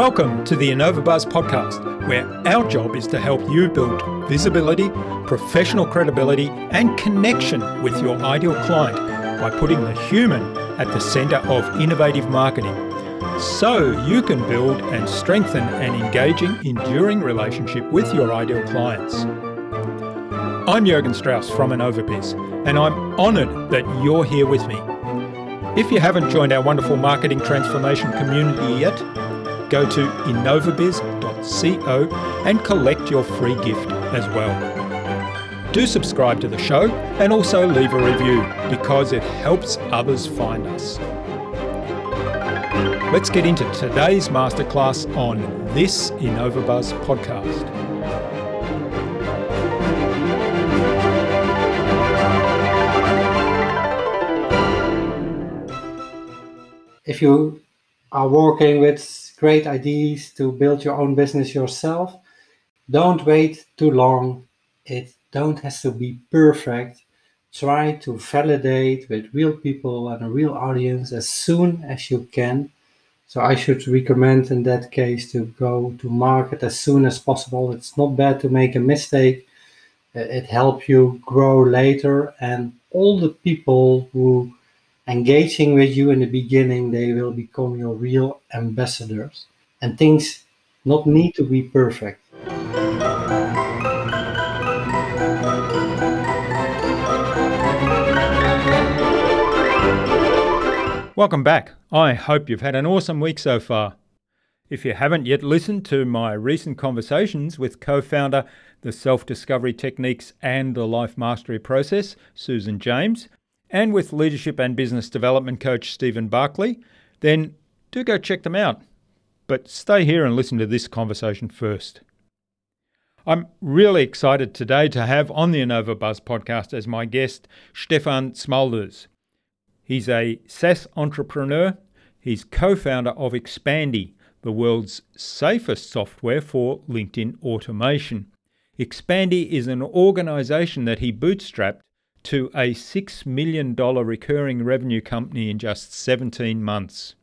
Welcome to the InnovaBuzz podcast, where our job is to help you build visibility, professional credibility, and connection with your ideal client by putting the human at the center of innovative marketing so you can build and strengthen an engaging, enduring relationship with your ideal clients. I'm Jurgen Strauss from InnovaBiz, and I'm honored that you're here with me. If you haven't joined our wonderful marketing transformation community yet, go to innovabiz.co and collect your free gift as well. Do subscribe to the show and also leave a review because it helps others find us. Let's get into today's masterclass on this InnovaBuzz podcast. If you are working with great ideas to build your own business yourself, don't wait too long. It don't has to be perfect. Try to validate with real people and a real audience as soon as you can. So I should recommend in that case to go to market as soon as possible. It's not bad to make a mistake. Uh, it helps you grow later and all the people who engaging with you in the beginning, they will become your real ambassadors. And things not need to be perfect. Welcome back. I hope you've had an awesome week so far. If you haven't yet listened to my recent conversations with co founder, the Self Discovery Techniques and the Life Mastery Process, Susan James, and with leadership and business development coach Stephen Barkley, then do go check them out. But stay here and listen to this conversation first. I'm really excited today to have on the InnovaBuzz podcast as my guest Stefan Smulders. He's a SaaS entrepreneur. He's co founder of Expandi, the world's safest software for LinkedIn automation. Expandi is an organization that he bootstrapped to a $6 million recurring revenue company in just 17 months.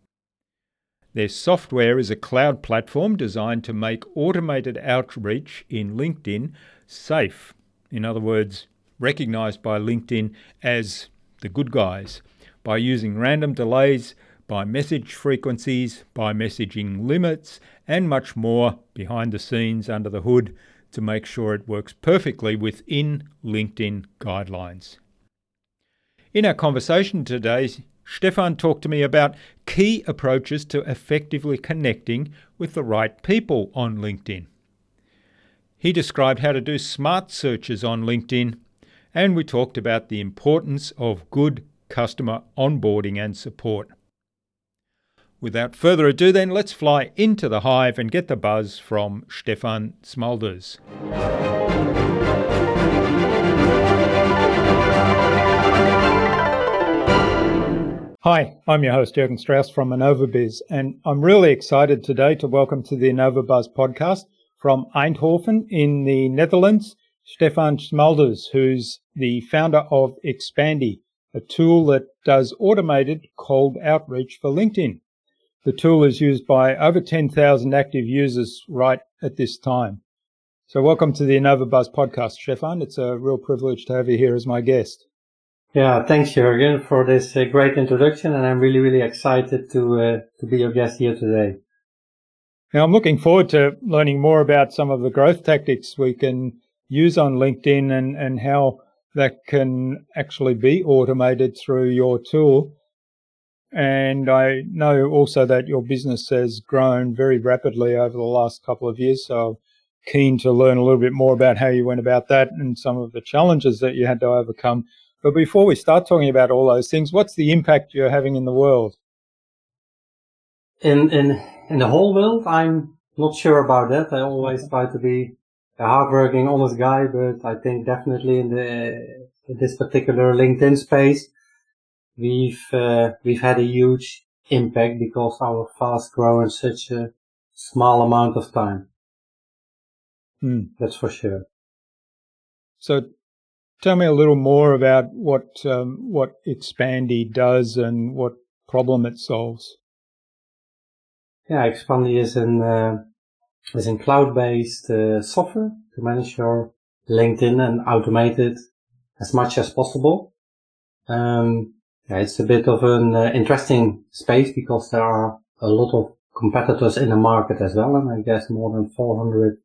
Their software is a cloud platform designed to make automated outreach in LinkedIn safe. In other words, recognized by LinkedIn as the good guys by using random delays, by message frequencies, by messaging limits, and much more behind the scenes under the hood to make sure it works perfectly within LinkedIn guidelines. In our conversation today, Stefan talked to me about key approaches to effectively connecting with the right people on LinkedIn. He described how to do smart searches on LinkedIn, and we talked about the importance of good customer onboarding and support. Without further ado, then, let's fly into the hive and get the buzz from Stefan Smulders. Hi, I'm your host, Jurgen Strauss from InnovaBiz, and I'm really excited today to welcome to the InnovaBuzz podcast from Eindhoven in the Netherlands, Stefan Smulders, who's the founder of Expandi, a tool that does automated cold outreach for LinkedIn. The tool is used by over 10,000 active users right at this time. So welcome to the InnovaBuzz podcast, Stefan. It's a real privilege to have you here as my guest. Yeah, thanks, Jurgen, for this uh, great introduction, and I'm really, really excited to uh, to be your guest here today. Now, I'm looking forward to learning more about some of the growth tactics we can use on LinkedIn and, and how that can actually be automated through your tool. And I know also that your business has grown very rapidly over the last couple of years. So keen to learn a little bit more about how you went about that and some of the challenges that you had to overcome. But before we start talking about all those things, what's the impact you're having in the world? In in in the whole world, I'm not sure about that. I always mm-hmm. try to be a hardworking, honest guy, but I think definitely in the in this particular LinkedIn space, we've uh, we've had a huge impact because our fast grow in such a small amount of time. Hmm. That's for sure. So, tell me a little more about what um, what Expandi does and what problem it solves. yeah, Expandi is an uh, is a cloud-based uh, software to manage your LinkedIn and automate it as much as possible. Um, yeah, it's a bit of an uh, interesting space because there are a lot of competitors in the market as well, and I guess more than 400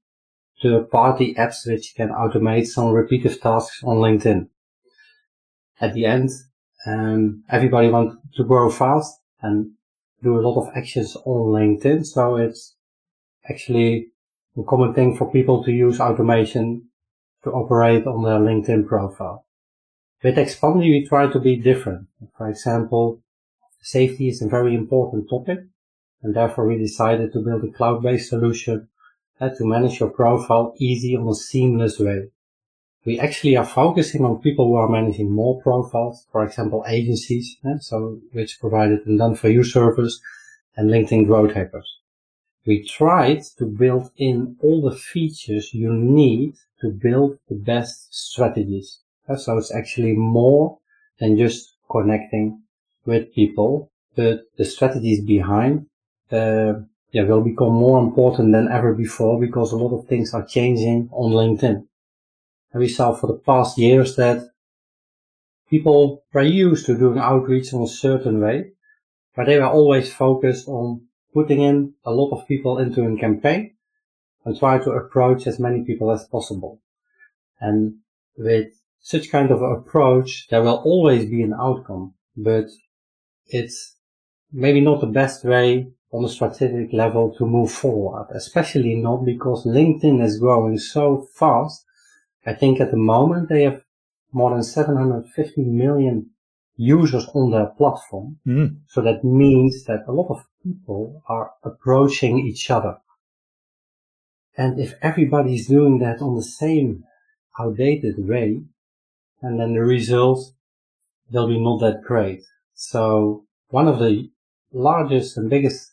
third-party apps which can automate some repetitive tasks on LinkedIn. At the end, um, everybody wants to grow fast and do a lot of actions on LinkedIn, so it's actually a common thing for people to use automation to operate on their LinkedIn profile. With Expandi, we try to be different. For example, safety is a very important topic, and therefore we decided to build a cloud-based solution to manage your profile easy on a seamless way. We actually are focusing on people who are managing more profiles, for example, agencies, uh, so which provided a done for you service and LinkedIn growth hackers. We tried to build in all the features you need to build the best strategies. Uh, so it's actually more than just connecting with people, but the strategies behind uh, yeah, will become more important than ever before because a lot of things are changing on LinkedIn. And we saw for the past years that people were used to doing outreach in a certain way, but they were always focused on putting in a lot of people into a campaign and try to approach as many people as possible. And with such kind of approach, there will always be an outcome, but it's maybe not the best way on a strategic level to move forward, especially not because LinkedIn is growing so fast. I think at the moment they have more than 750 million users on their platform. Mm. So that means that a lot of people are approaching each other. And if everybody's doing that on the same outdated way, and then the results, they'll be not that great. So one of the largest and biggest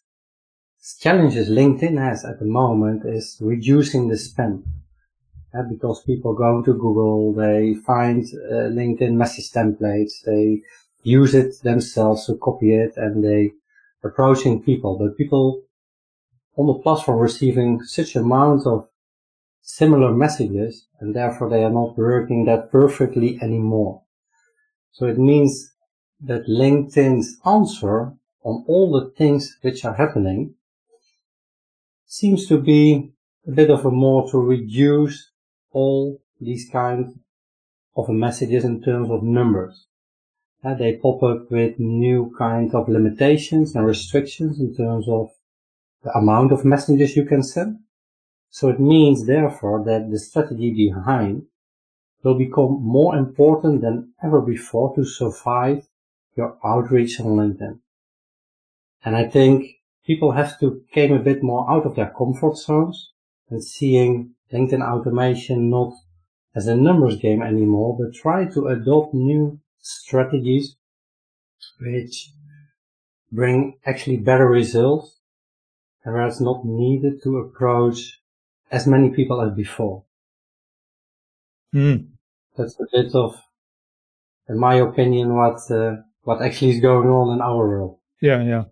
challenges LinkedIn has at the moment is reducing the. Uh, because people go to Google, they find uh, LinkedIn message templates, they use it themselves to copy it and they approaching people. But people on the platform receiving such amount of similar messages and therefore they are not working that perfectly anymore. So it means that LinkedIn's answer on all the things which are happening seems to be a bit of a more to reduce all these kinds of messages in terms of numbers. Uh, they pop up with new kinds of limitations and restrictions in terms of the amount of messages you can send. So it means therefore that the strategy behind will become more important than ever before to survive your outreach on LinkedIn. And I think people have to came a bit more out of their comfort zones and seeing LinkedIn automation not as a numbers game anymore, but try to adopt new strategies which bring actually better results and where it's not needed to approach as many people as before. Mm. That's a bit of, in my opinion, what uh, what actually is going on in our world. Yeah, yeah.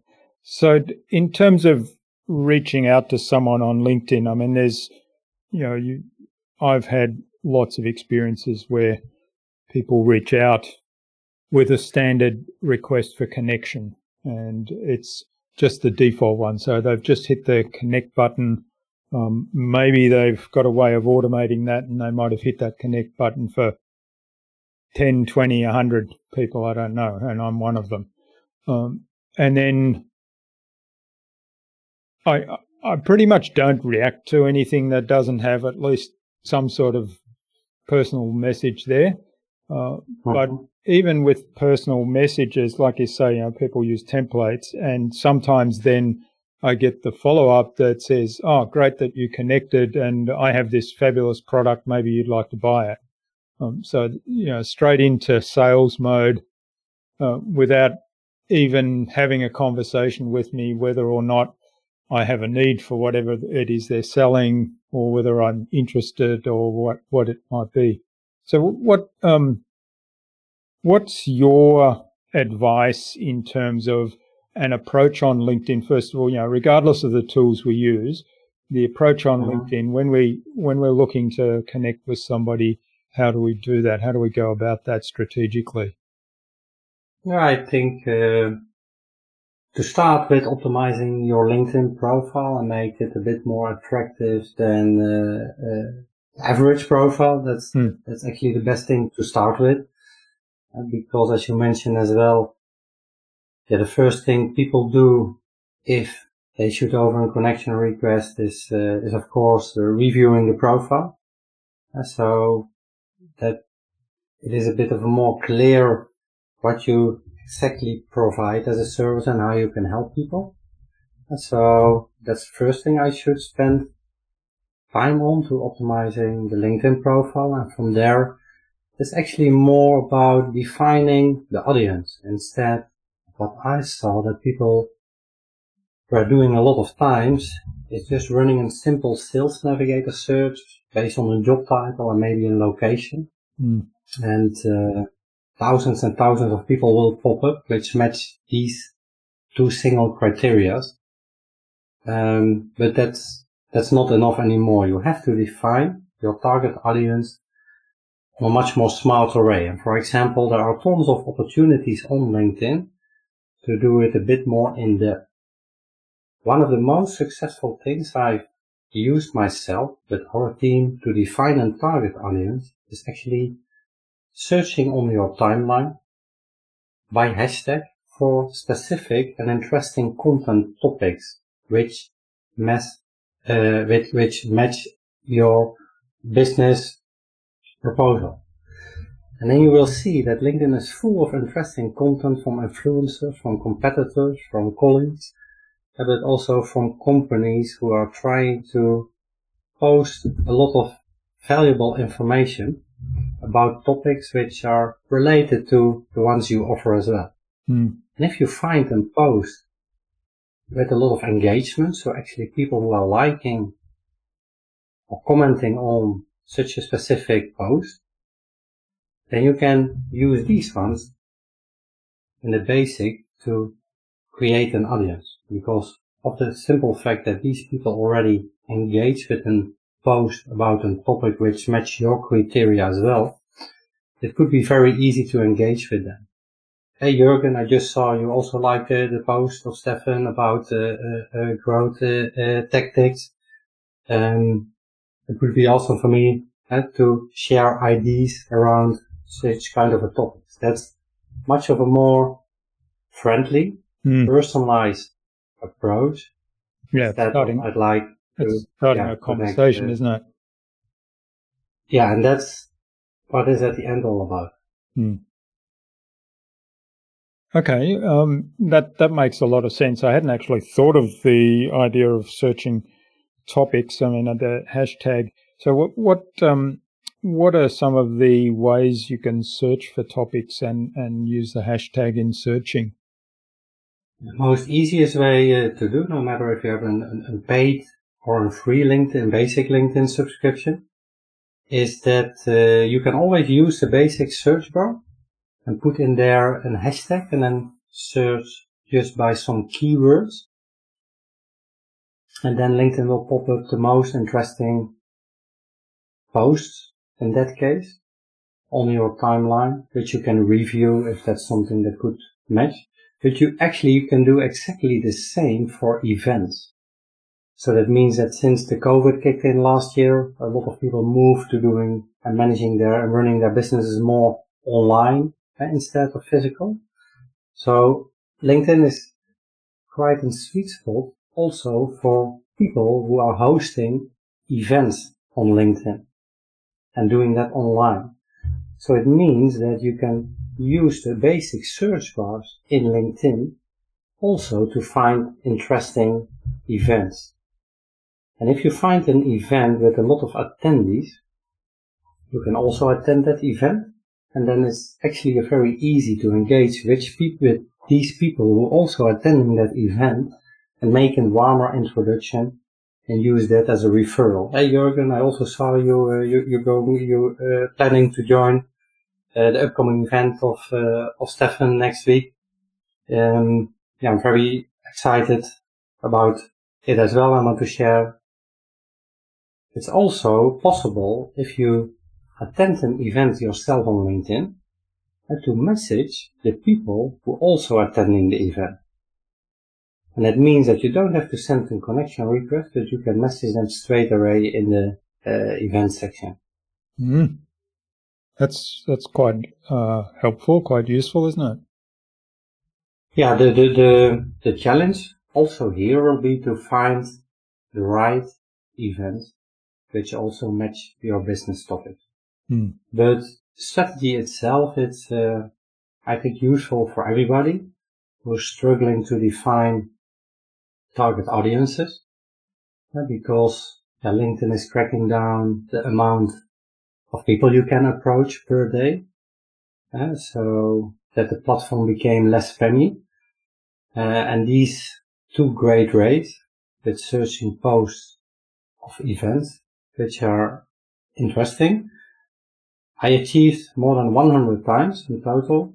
So, in terms of reaching out to someone on LinkedIn, I mean, there's, you know, you, I've had lots of experiences where people reach out with a standard request for connection, and it's just the default one. So they've just hit the connect button. Um, maybe they've got a way of automating that, and they might have hit that connect button for 10, 20, 100 people. I don't know, and I'm one of them. Um, and then I I pretty much don't react to anything that doesn't have at least some sort of personal message there. Uh, mm-hmm. But even with personal messages, like you say, you know, people use templates, and sometimes then I get the follow up that says, "Oh, great that you connected, and I have this fabulous product. Maybe you'd like to buy it." Um, so you know, straight into sales mode uh, without even having a conversation with me whether or not I have a need for whatever it is they're selling or whether I'm interested or what, what it might be. So what, um, what's your advice in terms of an approach on LinkedIn, first of all, you know, regardless of the tools we use, the approach on mm-hmm. LinkedIn when we when we're looking to connect with somebody, how do we do that? How do we go about that strategically? Yeah, I think uh, to start with optimizing your LinkedIn profile and make it a bit more attractive than uh, uh, average profile. That's hmm. that's actually the best thing to start with, uh, because as you mentioned as well, yeah, the first thing people do if they shoot over a connection request is uh, is of course uh, reviewing the profile. Uh, so that it is a bit of a more clear what you exactly provide as a service and how you can help people. And so that's the first thing I should spend time on to optimizing the LinkedIn profile. And from there, it's actually more about defining the audience instead what I saw that people were doing a lot of times is just running a simple sales navigator search based on a job title and maybe a location. Mm. And uh, thousands and thousands of people will pop up which match these two single criteria. Um, but that's that's not enough anymore. You have to define your target audience on a much more smart array. And for example, there are tons of opportunities on LinkedIn to do it a bit more in depth. One of the most successful things I've used myself with our team to define and target audience is actually searching on your timeline by hashtag for specific and interesting content topics which mess, uh, which match your business proposal. And then you will see that LinkedIn is full of interesting content from influencers, from competitors, from colleagues, but also from companies who are trying to post a lot of valuable information about topics which are related to the ones you offer as well. Mm. And if you find a post with a lot of engagement, so actually people who are liking or commenting on such a specific post, then you can use these ones in the basic to create an audience because of the simple fact that these people already engage with a post about a topic which match your criteria as well, it could be very easy to engage with them. Hey Jurgen, I just saw you also like uh, the post of Stefan about uh, uh, uh growth uh, uh, tactics. Um, it would be also for me to share ideas around such kind of a topic. That's much of a more friendly, mm. personalized approach. Yeah, that starting, I'd like to, starting yeah, a conversation, connect, isn't it? Yeah, and that's what is at the end all about. Mm. Okay, um, that that makes a lot of sense. I hadn't actually thought of the idea of searching topics. I mean, the hashtag. So, what what um, what are some of the ways you can search for topics and, and use the hashtag in searching? The most easiest way uh, to do, no matter if you have an, a paid or a free LinkedIn, basic LinkedIn subscription, is that uh, you can always use the basic search bar and put in there a hashtag and then search just by some keywords. And then LinkedIn will pop up the most interesting posts in that case on your timeline, which you can review if that's something that could match. But you actually you can do exactly the same for events. So that means that since the COVID kicked in last year, a lot of people moved to doing and managing their and running their businesses more online eh, instead of physical. So LinkedIn is quite a sweet spot also for people who are hosting events on LinkedIn and doing that online. So it means that you can use the basic search bars in LinkedIn also to find interesting events. And if you find an event with a lot of attendees, you can also attend that event. And then it's actually very easy to engage with, with these people who are also attending that event and make a warmer introduction and use that as a referral. Hey Jurgen, I also saw you, uh, you, you going, you, uh, planning to join, uh, the upcoming event of, uh, of Stefan next week. Um, yeah, I'm very excited about it as well. I want to share. It's also possible if you attend an event yourself on LinkedIn and to message the people who also attending the event. And that means that you don't have to send a connection request, but you can message them straight away in the uh, event section. Mm. That's that's quite uh, helpful, quite useful, isn't it? Yeah, the, the the the challenge also here will be to find the right event which also match your business topic. Mm. But strategy itself, it's uh, I think useful for everybody who's struggling to define target audiences uh, because yeah, LinkedIn is cracking down the amount of people you can approach per day. Uh, so that the platform became less spammy. Uh, and these two great rates with searching posts of events, which are interesting. I achieved more than 100 times in total,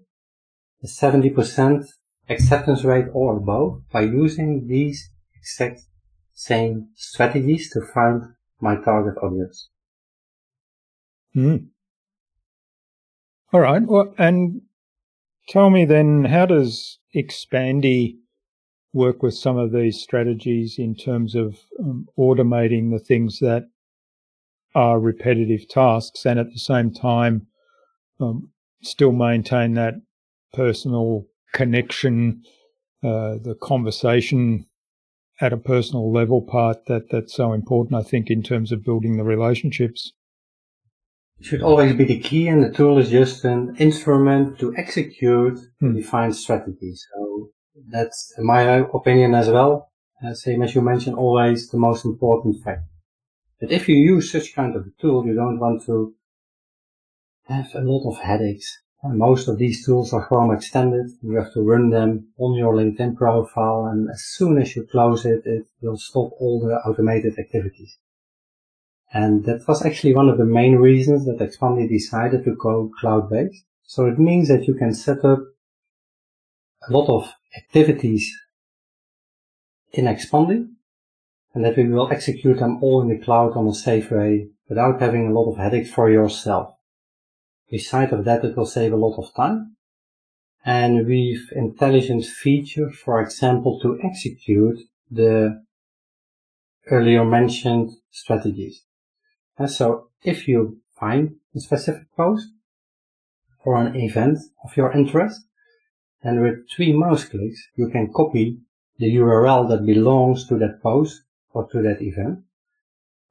a 70% acceptance rate or above by using these exact same strategies to find my target audience. Mm. All right. Well, and tell me then, how does Expandi work with some of these strategies in terms of um, automating the things that are repetitive tasks and at the same time um, still maintain that personal connection, uh, the conversation at a personal level part that that's so important, I think, in terms of building the relationships. It should always be the key, and the tool is just an instrument to execute hmm. defined strategy. So that's my opinion as well. Uh, same as you mentioned, always the most important fact. But if you use such kind of a tool, you don't want to have a lot of headaches and most of these tools are Chrome extended. You have to run them on your LinkedIn profile and as soon as you close it, it will stop all the automated activities. And that was actually one of the main reasons that Expandi decided to go cloud-based. So it means that you can set up a lot of activities in Expandi and that we will execute them all in the cloud on a safe way without having a lot of headaches for yourself. Beside of that, it will save a lot of time. And we've intelligent features, for example, to execute the earlier mentioned strategies. And so if you find a specific post or an event of your interest, and with three mouse clicks, you can copy the URL that belongs to that post or to that event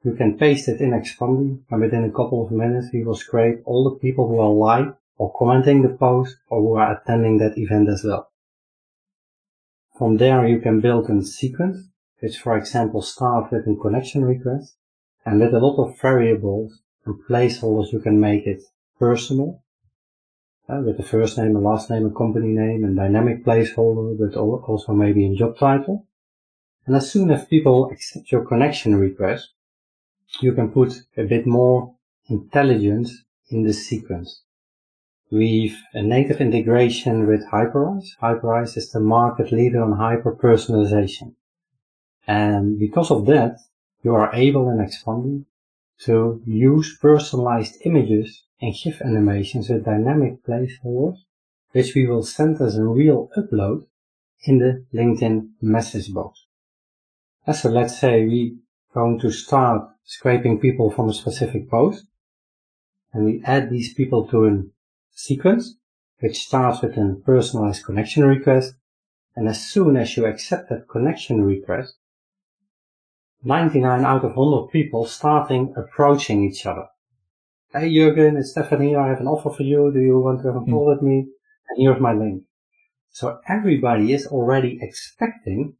you can paste it in Expandi and within a couple of minutes we will scrape all the people who are like or commenting the post or who are attending that event as well. From there you can build a sequence which for example starts with a connection request and with a lot of variables and placeholders you can make it personal uh, with the first name, a last name, a company name, and dynamic placeholder, but also maybe a job title. And as soon as people accept your connection request, you can put a bit more intelligence in the sequence. We've a native integration with Hyperise. Hyperise is the market leader on hyper personalization. And because of that, you are able in Expandi to use personalized images and GIF animations with dynamic placeholders, which we will send as a real upload in the LinkedIn message box. And so let's say we going to start scraping people from a specific post. And we add these people to a sequence, which starts with a personalized connection request. And as soon as you accept that connection request, 99 out of 100 people starting approaching each other. Hey Jurgen, it's Stephanie, I have an offer for you. Do you want to have a call mm. with me? And here's my link. So everybody is already expecting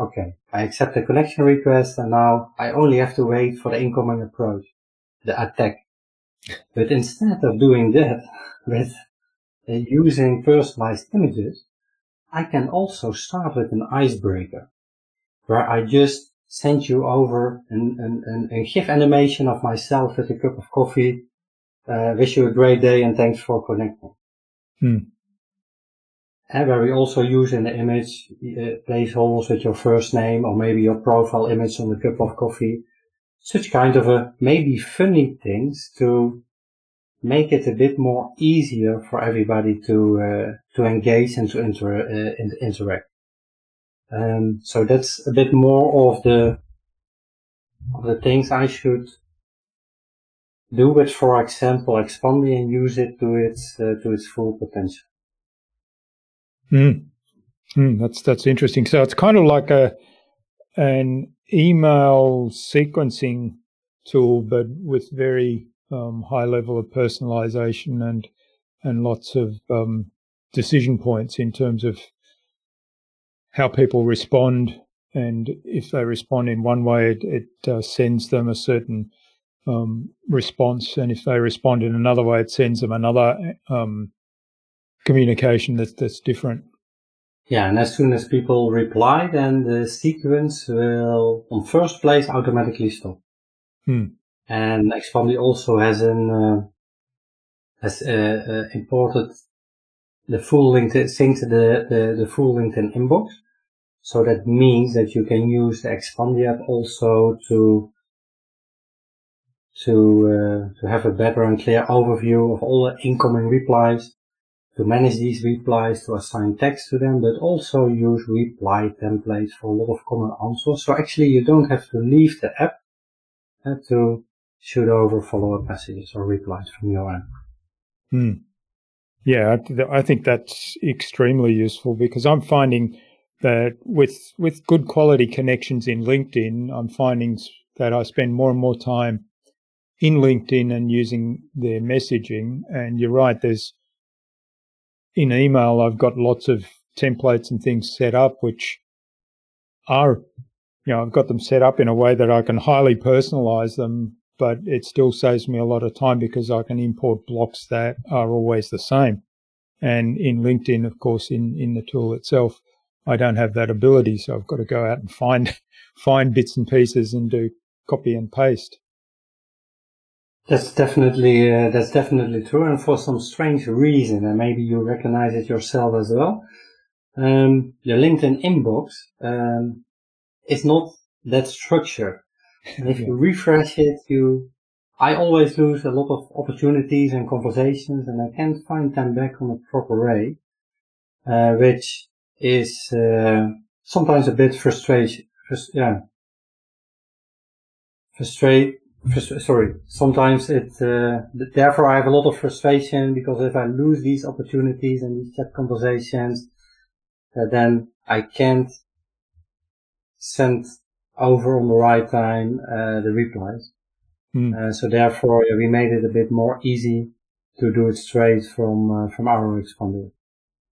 Okay, I accept the connection request and now I only have to wait for the incoming approach, the attack. But instead of doing that with uh, using personalized images, I can also start with an icebreaker where I just send you over an, an, an, a GIF animation of myself with a cup of coffee. Uh, wish you a great day and thanks for connecting. Hmm. And where we also use in the image uh, placeholders with your first name or maybe your profile image on the cup of coffee. Such kind of a maybe funny things to make it a bit more easier for everybody to uh, to engage and to inter- uh, interact. Um, so that's a bit more of the of the things I should do with, for example, Expandi and use it to its uh, to its full potential. Mm. Mm, that's that's interesting. So it's kind of like a an email sequencing tool, but with very um, high level of personalization and and lots of um, decision points in terms of how people respond. And if they respond in one way, it, it uh, sends them a certain um, response, and if they respond in another way, it sends them another um, communication that's that's different. Yeah, and as soon as people reply, then the sequence will, on first place, automatically stop. Hmm. And Expandi also has an uh, has uh, uh, imported the full LinkedIn sync the, the the full LinkedIn inbox. So that means that you can use the Expandi app also to to uh, to have a better and clear overview of all the incoming replies to manage these replies, to assign text to them, but also use reply templates for a lot of common answers. So actually you don't have to leave the app uh, to shoot over follow-up messages or replies from your end. Hmm. Yeah, I think that's extremely useful because I'm finding that with with good quality connections in LinkedIn, I'm finding that I spend more and more time in LinkedIn and using their messaging. And you're right, there's in email, I've got lots of templates and things set up, which are, you know, I've got them set up in a way that I can highly personalize them, but it still saves me a lot of time because I can import blocks that are always the same. And in LinkedIn, of course, in, in the tool itself, I don't have that ability. So I've got to go out and find, find bits and pieces and do copy and paste. That's definitely uh, that's definitely true, and for some strange reason, and maybe you recognize it yourself as well. Um, your LinkedIn inbox um, is not that structured, and if yeah. you refresh it, you I always lose a lot of opportunities and conversations, and I can't find them back on a proper way, uh, which is uh, sometimes a bit frustration. Frust- yeah, frustrate sorry, sometimes it, uh, therefore I have a lot of frustration because if I lose these opportunities and these chat conversations, uh, then I can't send over on the right time, uh, the replies. Mm. so therefore we made it a bit more easy to do it straight from, uh, from our Expandi.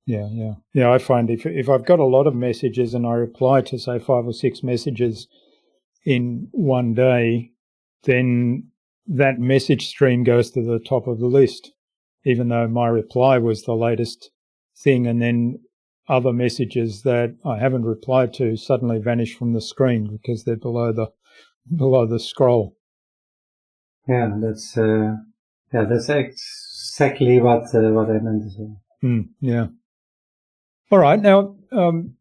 Yeah, yeah. Yeah, I find if, if I've got a lot of messages and I reply to say five or six messages in one day, then that message stream goes to the top of the list, even though my reply was the latest thing. And then other messages that I haven't replied to suddenly vanish from the screen because they're below the below the scroll. Yeah, that's uh, yeah, that's exactly what uh, what I meant to say. Mm, yeah. All right, now um,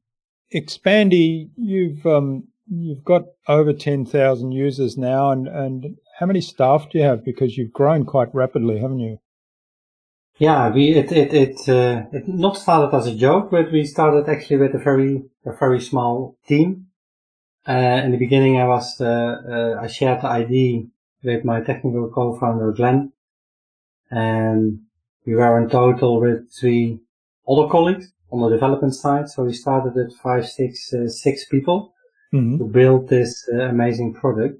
Expandi, you've um, you've got over 10,000 users now, and, and how many staff do you have? Because you've grown quite rapidly, haven't you? Yeah, we it it it, uh, it not started as a joke, but we started actually with a very a very small team. Uh, in the beginning, I was uh, uh I shared the ID with my technical co-founder Glenn, and we were in total with three other colleagues on the development side. So we started at five, six, uh, six people mm-hmm. to build this uh, amazing product.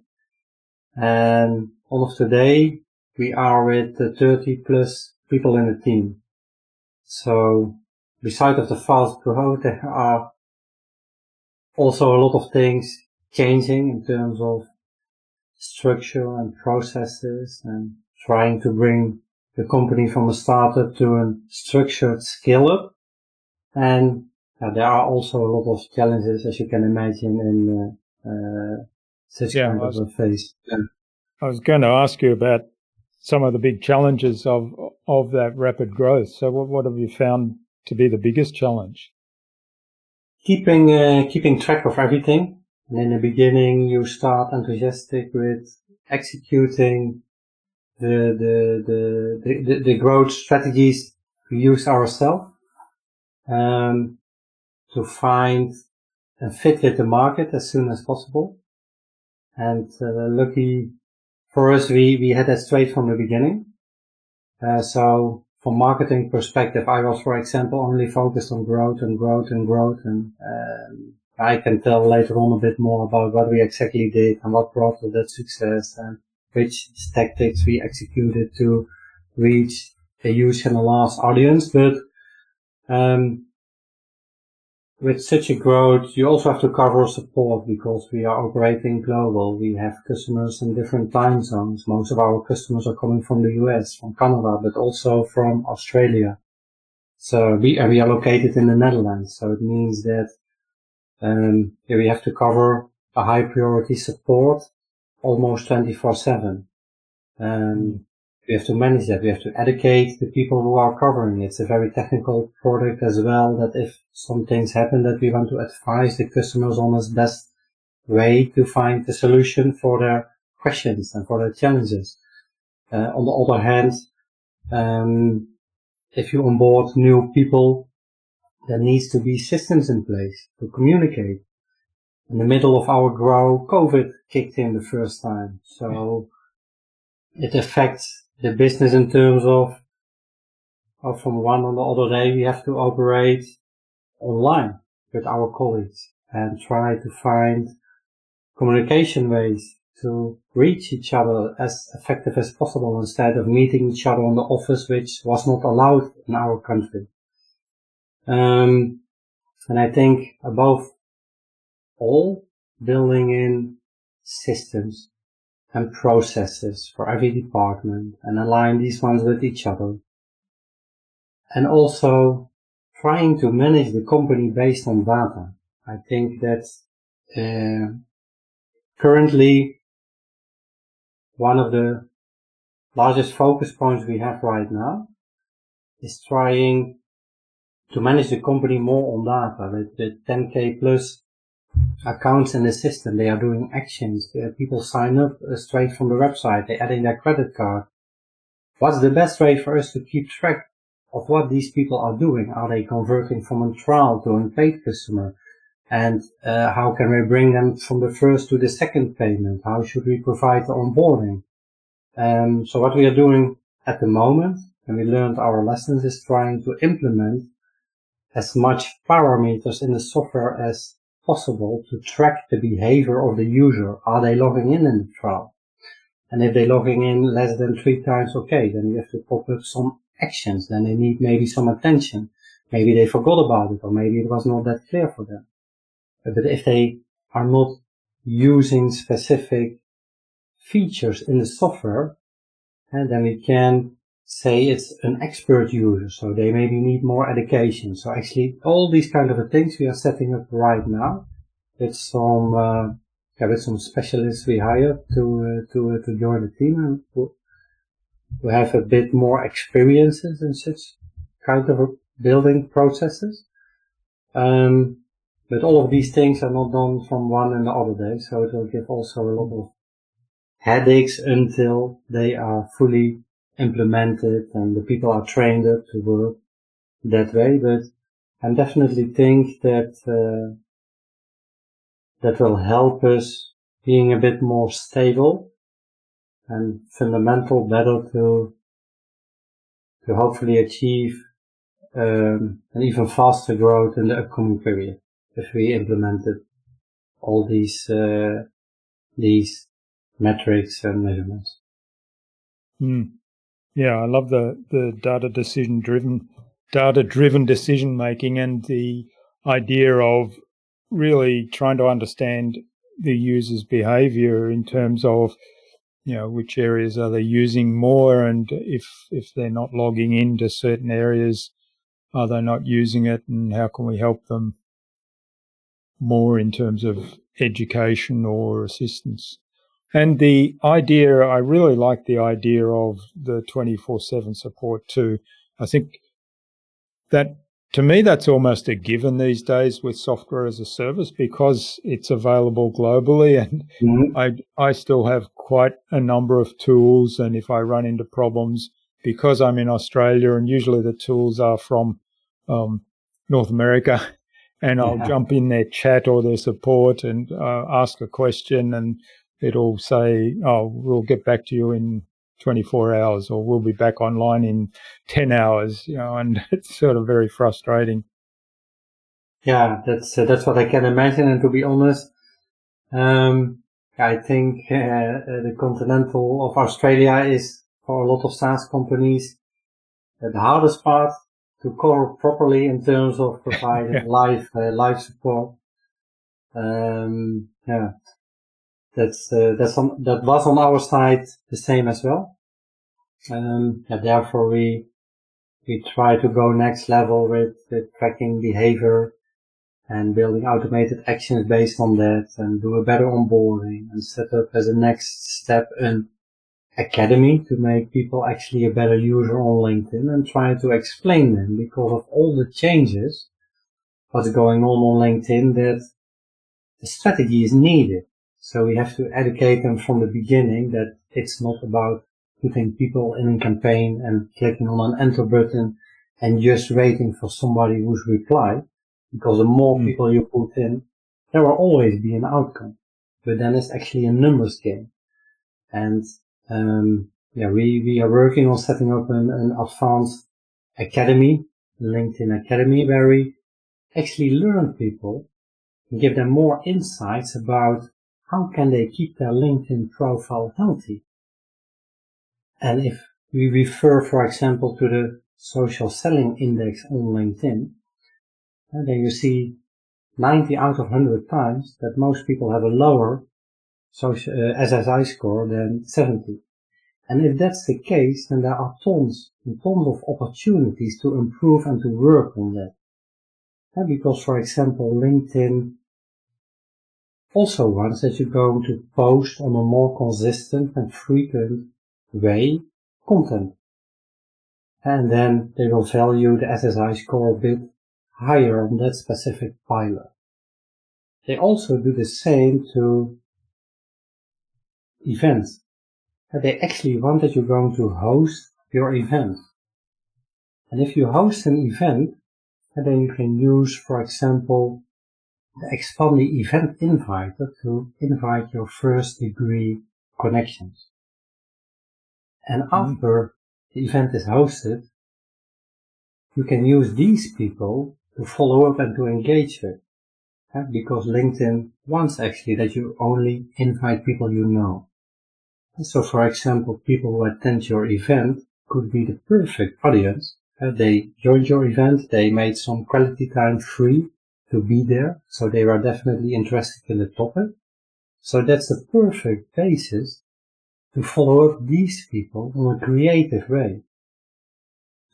And on of today, we are with uh, 30 plus people in the team. So besides of the fast growth, there are also a lot of things changing in terms of structure and processes and trying to bring the company from a startup to a structured scale up. And uh, there are also a lot of challenges, as you can imagine, in uh, uh such yeah, kind was, of a phase. Yeah. I was going to ask you about some of the big challenges of of that rapid growth. So, what, what have you found to be the biggest challenge? Keeping uh, keeping track of everything. And in the beginning, you start enthusiastic with executing the the the the, the growth strategies we use ourselves um, to find and fit with the market as soon as possible. And uh, lucky for us, we, we had that straight from the beginning. Uh, so from marketing perspective, I was, for example, only focused on growth and growth and growth. And um, I can tell later on a bit more about what we exactly did and what brought us that success and which tactics we executed to reach a huge and a large audience. But um, with such a growth, you also have to cover support because we are operating global. We have customers in different time zones. Most of our customers are coming from the US, from Canada, but also from Australia. So we, we are located in the Netherlands. So it means that um, we have to cover a high priority support almost 24 7. Um, we have to manage that. We have to educate the people who are covering it. It's a very technical product as well that if some things happen that we want to advise the customers on the best way to find the solution for their questions and for their challenges. Uh, on the other hand, um, if you onboard new people, there needs to be systems in place to communicate. In the middle of our grow, COVID kicked in the first time. So it affects the business in terms of, of from one on the other day we have to operate online with our colleagues and try to find communication ways to reach each other as effective as possible instead of meeting each other in the office, which was not allowed in our country. Um, and I think above all, building in systems and processes for every department and align these ones with each other. And also trying to manage the company based on data. I think that uh, currently one of the largest focus points we have right now is trying to manage the company more on data with the 10k plus accounts in the system. They are doing actions. Uh, people sign up uh, straight from the website. They're adding their credit card. What's the best way for us to keep track of what these people are doing? Are they converting from a trial to a paid customer? And uh, how can we bring them from the first to the second payment? How should we provide the onboarding? Um, so what we are doing at the moment, and we learned our lessons, is trying to implement as much parameters in the software as possible to track the behavior of the user. Are they logging in in the trial? And if they're logging in less than three times, okay, then you have to pop up some actions. Then they need maybe some attention. Maybe they forgot about it or maybe it was not that clear for them. But if they are not using specific features in the software, and then we can say it's an expert user, so they maybe need more education. So actually, all these kind of things we are setting up right now with some uh, yeah, with some specialists we hired to uh, to uh, to join the team and who have a bit more experiences in such kind of building processes. Um, but all of these things are not done from one and the other day, so it will give also a lot of headaches until they are fully implemented and the people are trained up to work that way. But I definitely think that uh, that will help us being a bit more stable and fundamental better to to hopefully achieve um, an even faster growth in the upcoming period if we implemented all these uh, these metrics and measurements. Mm. Yeah, I love the the data decision driven data driven decision making and the idea of really trying to understand the user's behavior in terms of you know which areas are they using more and if if they're not logging into certain areas are they not using it and how can we help them more in terms of education or assistance and the idea, I really like the idea of the 24 7 support too. I think that to me, that's almost a given these days with software as a service because it's available globally. And mm-hmm. I, I still have quite a number of tools. And if I run into problems because I'm in Australia and usually the tools are from, um, North America and I'll yeah. jump in their chat or their support and uh, ask a question and it'll say, oh, we'll get back to you in 24 hours or we'll be back online in 10 hours, you know, and it's sort of very frustrating. Yeah, that's, uh, that's what I can imagine. And to be honest, um, I think uh, the continental of Australia is for a lot of SaaS companies the hardest part to cover properly in terms of providing yeah. live uh, live support. Um, yeah, that's uh, that's on that was on our side the same as well. Um, yeah, therefore we we try to go next level with, with tracking behavior and building automated actions based on that and do a better onboarding and set up as a next step an academy to make people actually a better user on LinkedIn and try to explain them because of all the changes what's going on on LinkedIn that the strategy is needed. So we have to educate them from the beginning that it's not about putting people in a campaign and clicking on an enter button and just waiting for somebody who's reply. Because the more mm. people you put in, there will always be an outcome. But then it's actually a numbers game. And, um, yeah, we, we are working on setting up an, an advanced academy, LinkedIn Academy, where we actually learn people and give them more insights about how can they keep their LinkedIn profile healthy? And if we refer, for example, to the social selling index on LinkedIn, uh, then you see 90 out of 100 times that most people have a lower social, uh, SSI score than 70. And if that's the case, then there are tons and tons of opportunities to improve and to work on that. Uh, because, for example, LinkedIn also wants that you're going to post on a more consistent and frequent way content. And then they will value the SSI score a bit higher on that specific pilot. They also do the same to events. They actually want that you're going to host your event. And if you host an event, then you can use, for example, Expandi event inviter to invite your first degree connections. And mm-hmm. after the event is hosted, you can use these people to follow up and to engage with. Because LinkedIn wants actually that you only invite people you know. So for example, people who attend your event could be the perfect audience. Uh, they joined your event, they made some quality time free to be there, so they are definitely interested in the topic. So that's the perfect basis to follow up these people in a creative way.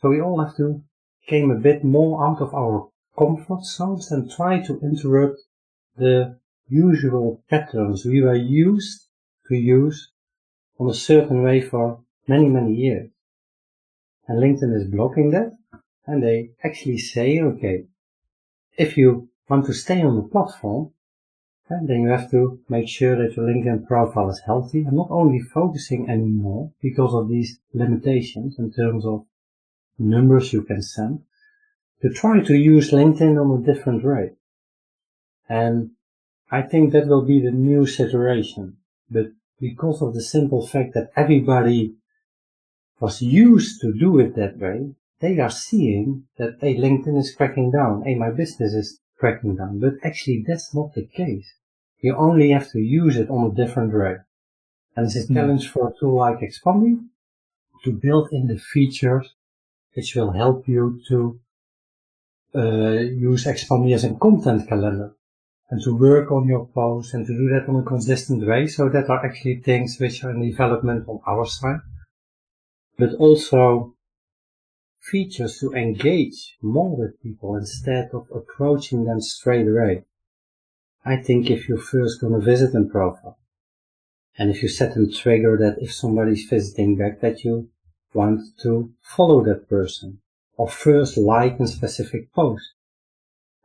So we all have to came a bit more out of our comfort zones and try to interrupt the usual patterns we were used to use on a certain way for many, many years. And LinkedIn is blocking that and they actually say, okay, if you want to stay on the platform, then you have to make sure that your LinkedIn profile is healthy and not only focusing anymore because of these limitations in terms of numbers you can send, to try to use LinkedIn on a different way. And I think that will be the new situation. But because of the simple fact that everybody was used to do it that way, they are seeing that, hey, LinkedIn is cracking down. Hey, my business is cracking down. But actually, that's not the case. You only have to use it on a different way. And it's a mm. challenge for a tool like Expandi to build in the features which will help you to uh, use Expandi as a content calendar and to work on your posts and to do that on a consistent way. So that are actually things which are in development on our side, but also features to engage more with people instead of approaching them straight away. I think if you're first going to visit a profile, and if you set a trigger that if somebody's visiting back that you want to follow that person, or first like a specific post.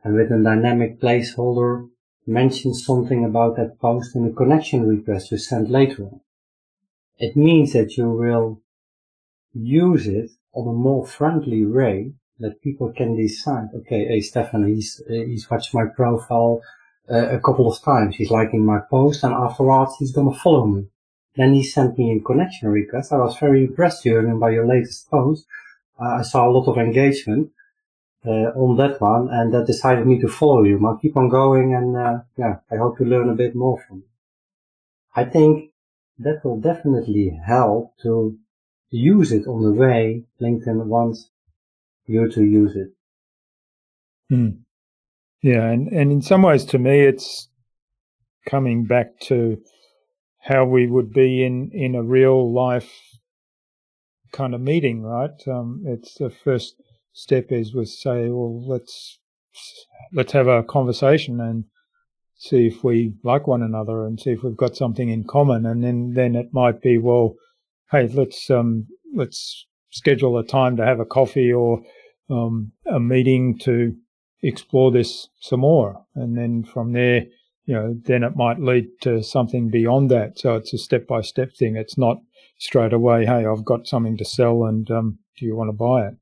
And with a dynamic placeholder, mention something about that post in a connection request you send later on. It means that you will use it on a more friendly way that people can decide, okay, hey, Stefan, he's, he's watched my profile uh, a couple of times. He's liking my post and afterwards he's going to follow me. Then he sent me a connection request. I was very impressed, Jürgen, by your latest post. Uh, I saw a lot of engagement uh, on that one and that decided me to follow you. I'll keep on going and uh, yeah, I hope to learn a bit more from you. I think that will definitely help to use it on the way LinkedIn wants you to use it. Hmm. Yeah, and, and in some ways to me it's coming back to how we would be in, in a real life kind of meeting, right? Um, it's the first step is we say, well, let's let's have a conversation and see if we like one another and see if we've got something in common, and then then it might be, well, hey, let's um, let's schedule a time to have a coffee or um, a meeting to explore this some more, and then from there. You know, then it might lead to something beyond that. So it's a step by step thing. It's not straight away, hey, I've got something to sell and um, do you want to buy it?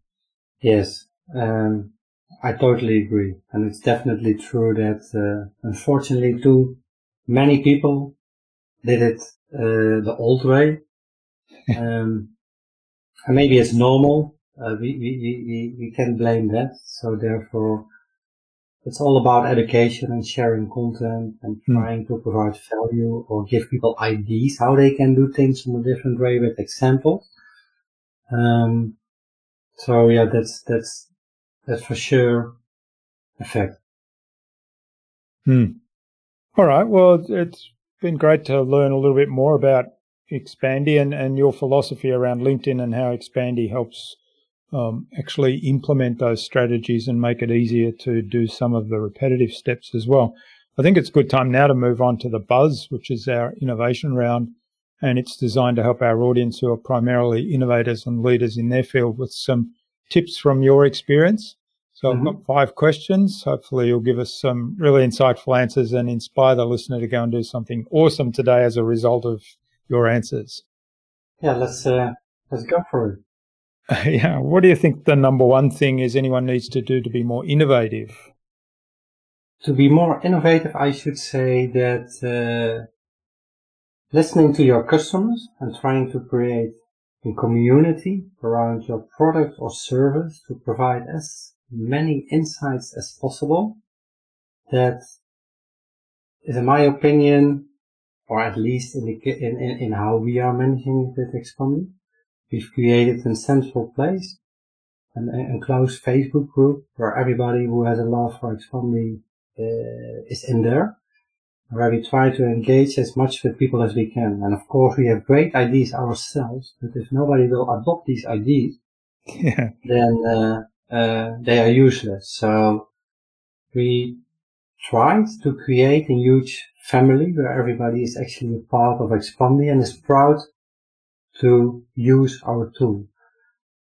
Yes, um, I totally agree. And it's definitely true that, uh, unfortunately, too many people did it uh, the old way. um, and maybe it's normal. Uh, we, we, we, we can blame that. So therefore, it's all about education and sharing content and hmm. trying to provide value or give people ideas how they can do things in a different way with examples. Um, so yeah, that's, that's, that's for sure effect. Hmm. All right. Well, it's been great to learn a little bit more about Expandi and, and your philosophy around LinkedIn and how Expandi helps um, actually implement those strategies and make it easier to do some of the repetitive steps as well. I think it's a good time now to move on to the Buzz, which is our innovation round. And it's designed to help our audience who are primarily innovators and leaders in their field with some tips from your experience. So mm-hmm. I've got five questions. Hopefully you'll give us some really insightful answers and inspire the listener to go and do something awesome today as a result of your answers. Yeah, let's, uh, let's go for it. yeah. What do you think the number one thing is anyone needs to do to be more innovative? To be more innovative, I should say that uh, listening to your customers and trying to create a community around your product or service to provide as many insights as possible. That is, in my opinion, or at least in, the, in, in, in how we are managing at Expandi, We've created a central place, an enclosed Facebook group where everybody who has a love for Expandi uh, is in there, where we try to engage as much with people as we can. And of course, we have great ideas ourselves, but if nobody will adopt these ideas, yeah. then uh, uh, they are useless. So we tried to create a huge family where everybody is actually a part of Expandi and is proud to use our tool.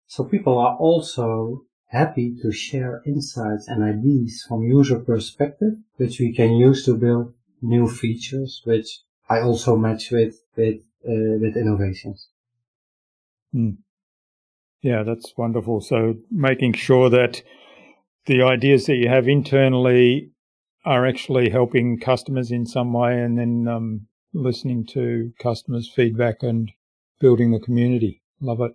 So people are also happy to share insights and ideas from user perspective, which we can use to build new features, which I also match with, with, uh, with innovations. Hmm. Yeah, that's wonderful. So making sure that the ideas that you have internally are actually helping customers in some way and then um, listening to customers' feedback and building the community. Love it.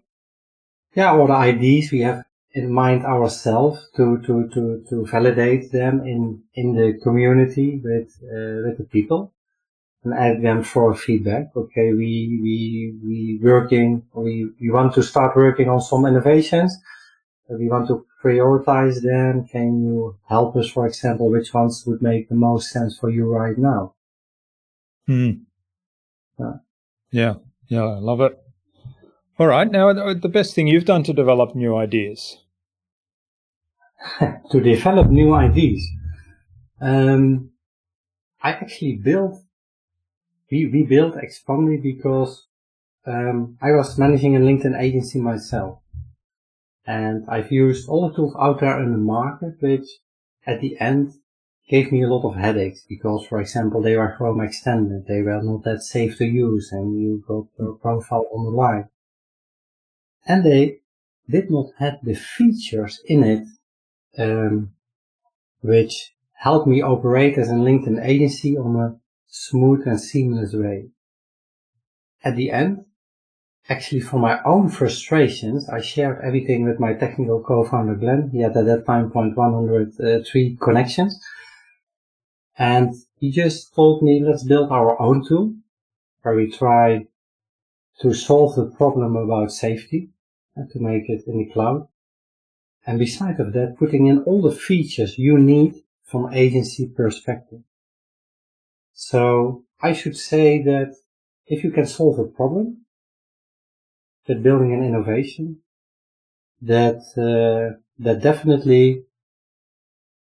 Yeah, all the ideas we have in mind ourselves to, to, to, to validate them in, in the community with, uh, with the people and add them for feedback. Okay, we, we, we working, we, we want to start working on some innovations. We want to prioritize them. Can you help us, for example, which ones would make the most sense for you right now? Hmm. Yeah. Yeah. Yeah, I love it. All right. Now, the best thing you've done to develop new ideas? to develop new ideas. Um, I actually built, we, we built Expandi because um, I was managing a LinkedIn agency myself. And I've used all the tools out there in the market, which at the end gave me a lot of headaches because, for example, they were Chrome extended. They were not that safe to use and you got your profile on the line. And they did not have the features in it, um, which helped me operate as a LinkedIn agency on a smooth and seamless way. At the end, actually for my own frustrations, I shared everything with my technical co-founder Glenn. He had at that time 0.103 uh, connections. And he just told me, let's build our own tool where we try to solve the problem about safety and to make it in the cloud. And besides of that, putting in all the features you need from agency perspective. So I should say that if you can solve a problem, that building an innovation, that uh, that definitely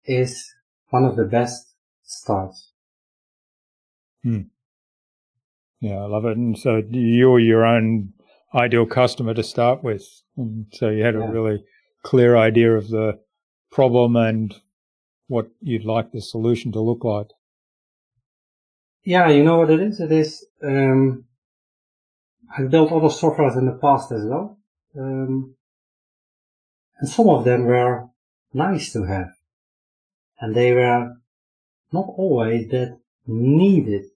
is one of the best starts. Hmm. Yeah, I love it. And so you're your own ideal customer to start with. And so you had a really clear idea of the problem and what you'd like the solution to look like. Yeah, you know what it is? It is, um, I've built other softwares in the past as well. Um, and some of them were nice to have. And they were not always that needed.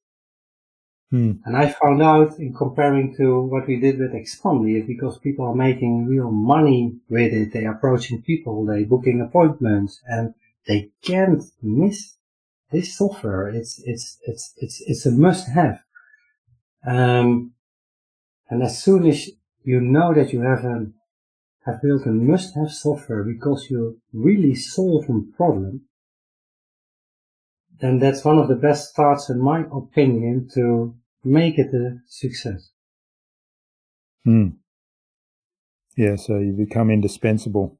Hmm. And I found out in comparing to what we did with Expandi, because people are making real money with it. They are approaching people, they're booking appointments, and they can't miss this software. It's it's it's it's it's a must have. Um, and as soon as you know that you have a have built a must have software because you really solve a problem, then that's one of the best starts, in my opinion, to make it a success. Hmm. Yeah, so you become indispensable.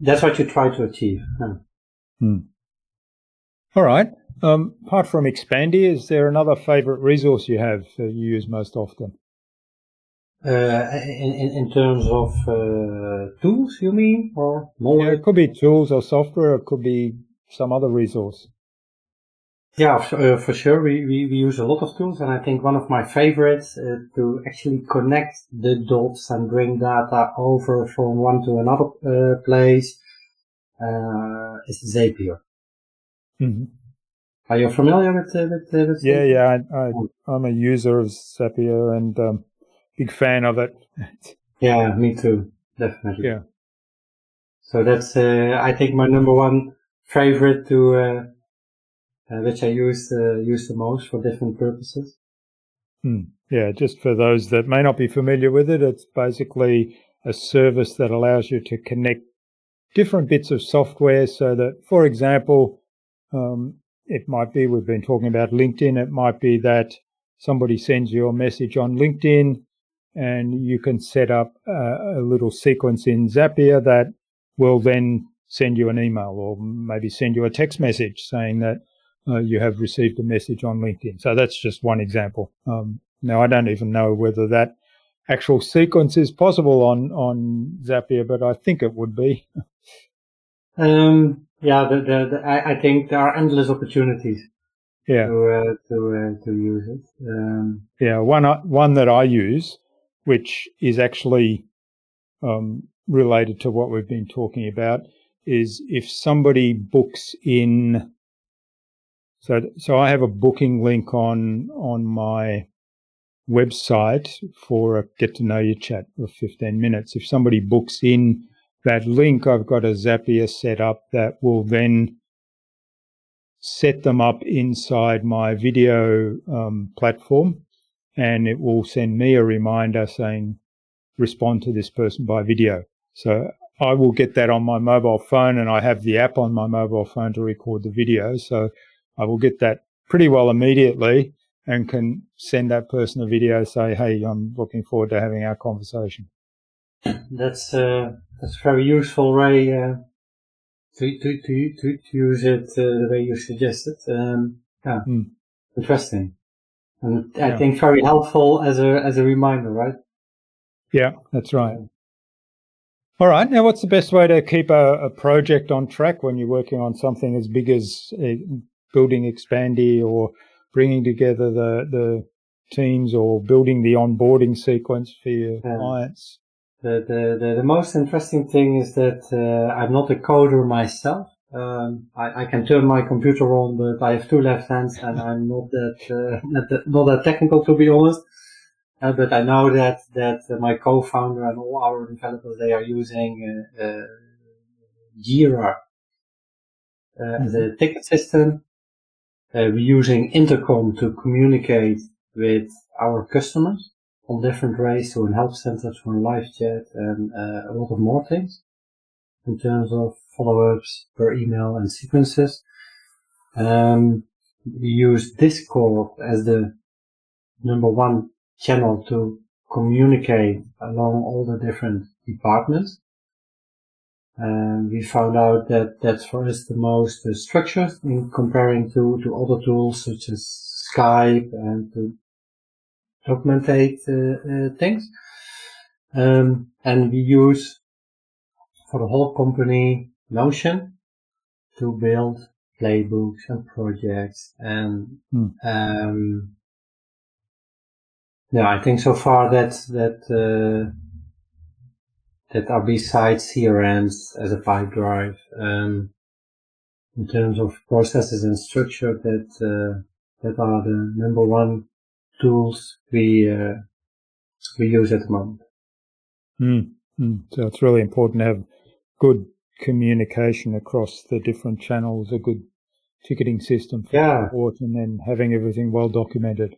That's what you try to achieve. Hmm. All right. Um, apart from Expandi, is there another favorite resource you have that you use most often? Uh, in, in, in terms of uh, tools, you mean, or knowledge? Yeah, it could be tools or software. It could be some other resource. Yeah, uh, for sure. We, we, we, use a lot of tools, and I think one of my favorites uh, to actually connect the dots and bring data over from one to another uh, place uh, is Zapier. Mm-hmm. Are you familiar with, uh, with, uh, with Yeah, yeah. I, am a user of Zapier and um, big fan of it. yeah, me too. Definitely. Yeah. So that's, uh, I think, my number one favorite to, uh, uh, which I use uh, use the most for different purposes. Hmm. Yeah, just for those that may not be familiar with it, it's basically a service that allows you to connect different bits of software so that, for example, um, it might be, we've been talking about LinkedIn, it might be that somebody sends you a message on LinkedIn and you can set up a, a little sequence in Zapier that will then send you an email or maybe send you a text message saying that uh, you have received a message on LinkedIn. So that's just one example. Um, now I don't even know whether that actual sequence is possible on on Zapier, but I think it would be. um, yeah, the, the, the, I, I, think there are endless opportunities. Yeah. To uh, to uh, to use it. Um, yeah, one uh, one that I use, which is actually um, related to what we've been talking about, is if somebody books in so, so I have a booking link on on my website for a get to know you chat of 15 minutes. If somebody books in that link, I've got a Zapier set up that will then set them up inside my video um, platform, and it will send me a reminder saying respond to this person by video. So I will get that on my mobile phone, and I have the app on my mobile phone to record the video. So I will get that pretty well immediately and can send that person a video, say, hey, I'm looking forward to having our conversation. That's, uh, that's very useful way, uh, to, to, to, to, use it uh, the way you suggested. Um, yeah, mm. interesting. And I yeah. think very helpful as a, as a reminder, right? Yeah, that's right. All right. Now, what's the best way to keep a, a project on track when you're working on something as big as uh, building Expandi or bringing together the, the teams or building the onboarding sequence for your yeah. clients? The, the, the, the, most interesting thing is that uh, I'm not a coder myself. Um, I, I, can turn my computer on, but I have two left hands and I'm not that, uh, not that, not that technical to be honest. Uh, but I know that that uh, my co-founder and all our developers they are using uh, uh Jira mm-hmm. as a mm-hmm. ticket system. Uh, we're using Intercom to communicate with our customers on different ways, to help centers, for live chat, and a lot of more things in terms of follow-ups per email and sequences. Um, we use Discord as the number one channel to communicate along all the different departments. And we found out that that's for us the most uh, structured in comparing to, to other tools such as Skype and to documentate uh, uh, things. Um, and we use for the whole company Notion to build playbooks and projects and hmm. um, yeah, I think so far that that uh, that are besides CRMs as a Pipedrive um, in terms of processes and structure that uh, that are the number one tools we uh, we use at the moment. Mm, mm. So it's really important to have good communication across the different channels, a good ticketing system for yeah. support, and then having everything well documented.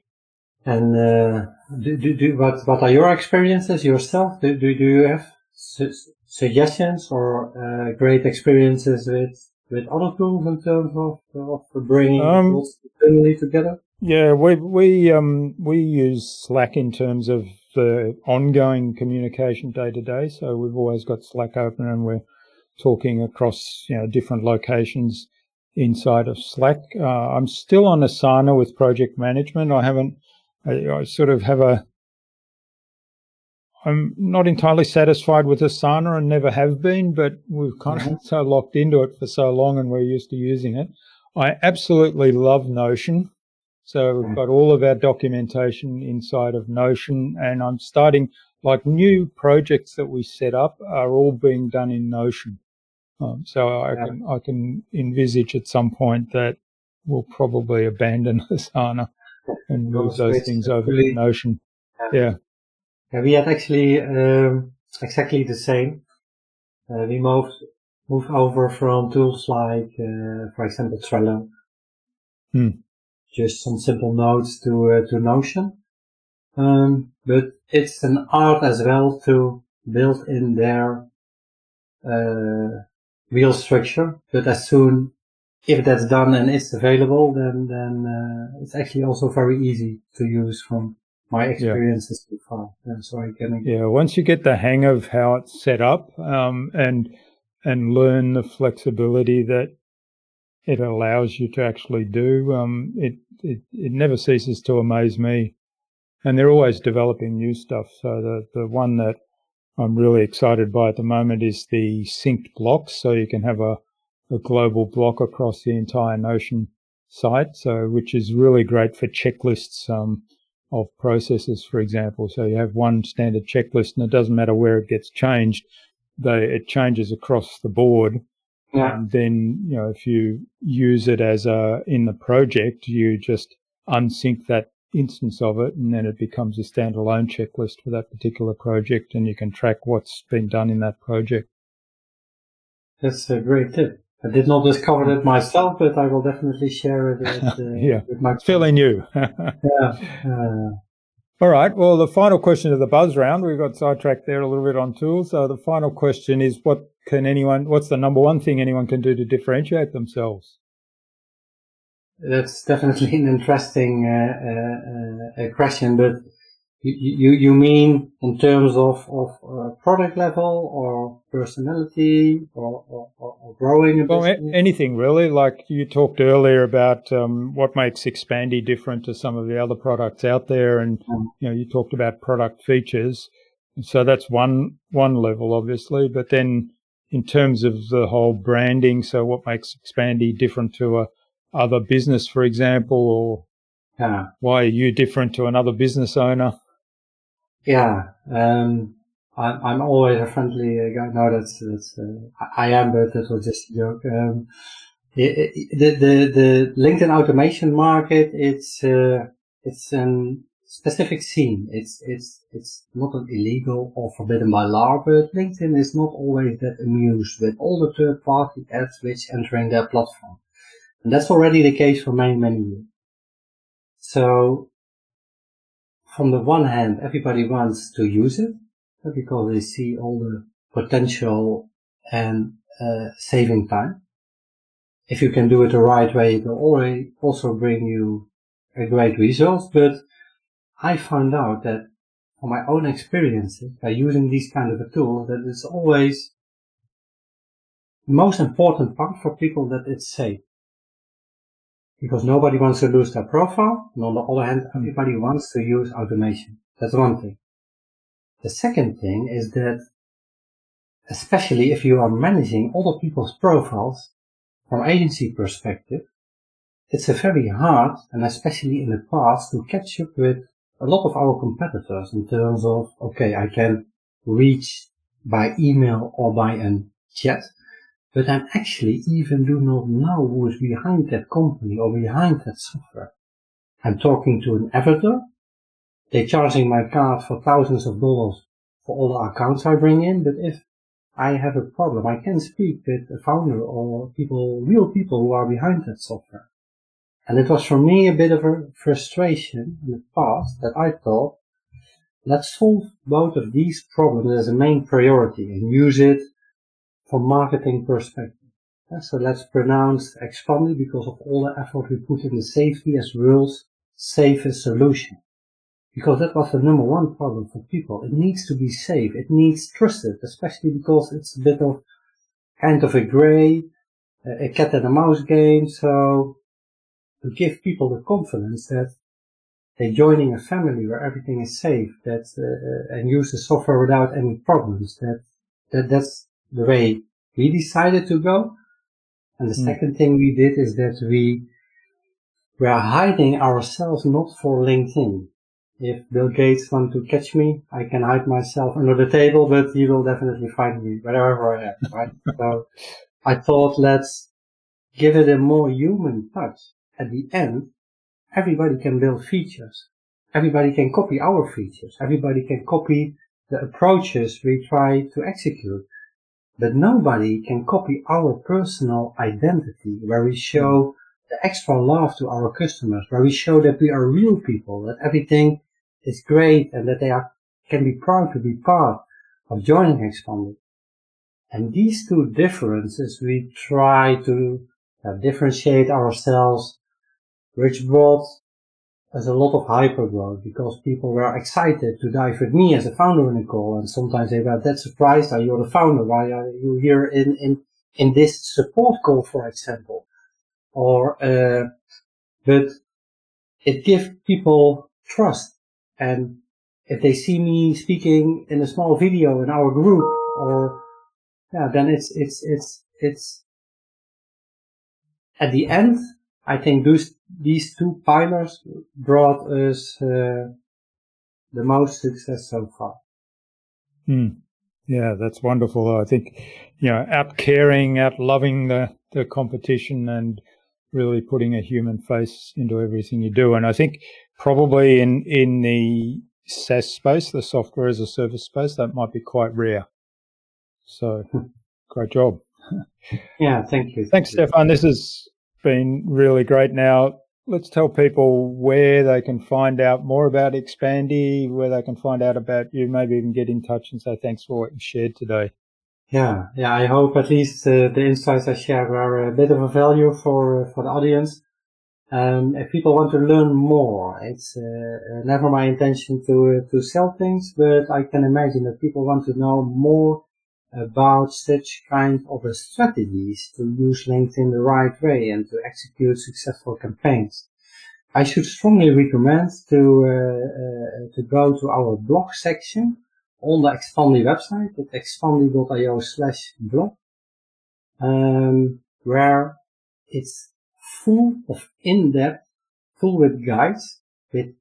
And uh, do, do, do, what what are your experiences yourself? Do do, do you have su- suggestions or uh, great experiences with with other tools in terms of of bringing um, tools together? Yeah, we we um we use Slack in terms of the ongoing communication day to day. So we've always got Slack open and we're talking across you know different locations inside of Slack. Uh, I'm still on Asana with project management. I haven't I, I sort of have a I'm not entirely satisfied with Asana and never have been, but we've kind of so locked into it for so long and we're used to using it. I absolutely love Notion. So we've got all of our documentation inside of Notion and I'm starting like new projects that we set up are all being done in Notion. Um, so I can, I can envisage at some point that we'll probably abandon Asana and move those things over to Notion. Yeah. yeah. we had actually um, exactly the same. Uh, we moved moved over from tools like, uh, for example, Trello. Hmm. Just some simple notes to uh, to Notion. Um, but it's an art as well to build in their uh, real structure. But as soon if that's done and it's available, then then uh, it's actually also very easy to use from my experiences yeah. so far. Yeah, so I can yeah. Once you get the hang of how it's set up, um, and and learn the flexibility that it allows you to actually do, um, it it it never ceases to amaze me. And they're always developing new stuff. So the the one that I'm really excited by at the moment is the synced blocks. So you can have a a global block across the entire Notion site, so which is really great for checklists um, of processes, for example. So you have one standard checklist, and it doesn't matter where it gets changed; they it changes across the board. Yeah. And then you know if you use it as a in the project, you just unsync that instance of it, and then it becomes a standalone checklist for that particular project, and you can track what's been done in that project. That's a great tip. I did not discover that myself, but I will definitely share it with, uh, yeah. with my It's fairly new. yeah. Uh, all right. Well, the final question of the buzz round, we got sidetracked there a little bit on tools. So the final question is, what can anyone? What's the number one thing anyone can do to differentiate themselves? That's definitely an interesting uh, uh, uh question, but you, you, mean in terms of, of uh, product level or personality or, or, or growing a well, business? anything really. Like you talked earlier about um, what makes Expandi different to some of the other products out there, and you know you talked about product features. So that's one one level, obviously. But then, in terms of the whole branding, so what makes Expandi different to a other business, for example, or yeah. why are you different to another business owner? Yeah, um, I'm, I'm always a friendly guy. No, that's, that's uh, I am, but that was just a joke. Um, the, the, the LinkedIn automation market, it's, uh, it's a specific scene. It's, it's, it's not an illegal or forbidden by law, but LinkedIn is not always that amused with all the third party ads which entering their platform. And that's already the case for many, many years. So from the one hand, everybody wants to use it because they see all the potential and uh, saving time. If you can do it the right way, it will already also bring you a great result. But I found out that from my own experiences by using these kind of a tool that it's always the most important part for people that it's safe because nobody wants to lose their profile. And on the other hand, hmm. everybody wants to use automation. That's one thing. The second thing is that, especially if you are managing other people's profiles from agency perspective, it's a very hard, and especially in the past, to catch up with a lot of our competitors in terms of, okay, I can reach by email or by a chat, but I actually even do not know who is behind that company or behind that software. I'm talking to an avatar. They're charging my card for thousands of dollars for all the accounts I bring in, but if I have a problem, I can speak with a founder or people, real people who are behind that software. And it was for me a bit of a frustration in the past that I thought, let's solve both of these problems as a main priority and use it from marketing perspective. So let's pronounce Expandi because of all the effort we put in the safety as world's safest solution. Because that was the number one problem for people. It needs to be safe. It needs trusted, especially because it's a bit of kind of a gray, uh, a cat and a mouse game. So to give people the confidence that they're joining a family where everything is safe, that uh, and use the software without any problems. That that that's the way we decided to go. And the mm. second thing we did is that we were hiding ourselves not for LinkedIn. If Bill Gates wants to catch me, I can hide myself under the table, but he will definitely find me wherever I am, right? so I thought let's give it a more human touch. At the end, everybody can build features. Everybody can copy our features. Everybody can copy the approaches we try to execute. But nobody can copy our personal identity where we show the extra love to our customers, where we show that we are real people, that everything is great and that they are, can be proud to be part of joining Expandi. And these two differences we try to uh, differentiate ourselves, which brought there's a lot of hyper growth because people were excited to dive with me as a founder in a call. And sometimes they were that surprised that you're the founder. Why are you here in, in, in this support call, for example? Or, uh, but it gives people trust. And if they see me speaking in a small video in our group or, yeah, then it's, it's, it's, it's at the end, I think those, these two pillars brought us uh, the most success so far. Hmm. Yeah, that's wonderful. I think, you know, out caring, out loving the, the competition and really putting a human face into everything you do. And I think probably in, in the SaaS space, the software as a service space, that might be quite rare. So great job. Yeah, thank you. Thanks, Stefan. This is been really great. Now, let's tell people where they can find out more about Expandi, where they can find out about you, maybe even get in touch and say thanks for what you shared today. Yeah, yeah. I hope at least uh, the insights I shared are a bit of a value for uh, for the audience. Um, if people want to learn more, it's uh, uh never my intention to uh, to sell things, but I can imagine that people want to know more about such kind of strategies to use LinkedIn the right way and to execute successful campaigns. I should strongly recommend to uh, uh, to go to our blog section on the Expandi website at expandi.io slash blog, um, where it's full of in-depth, full with guides with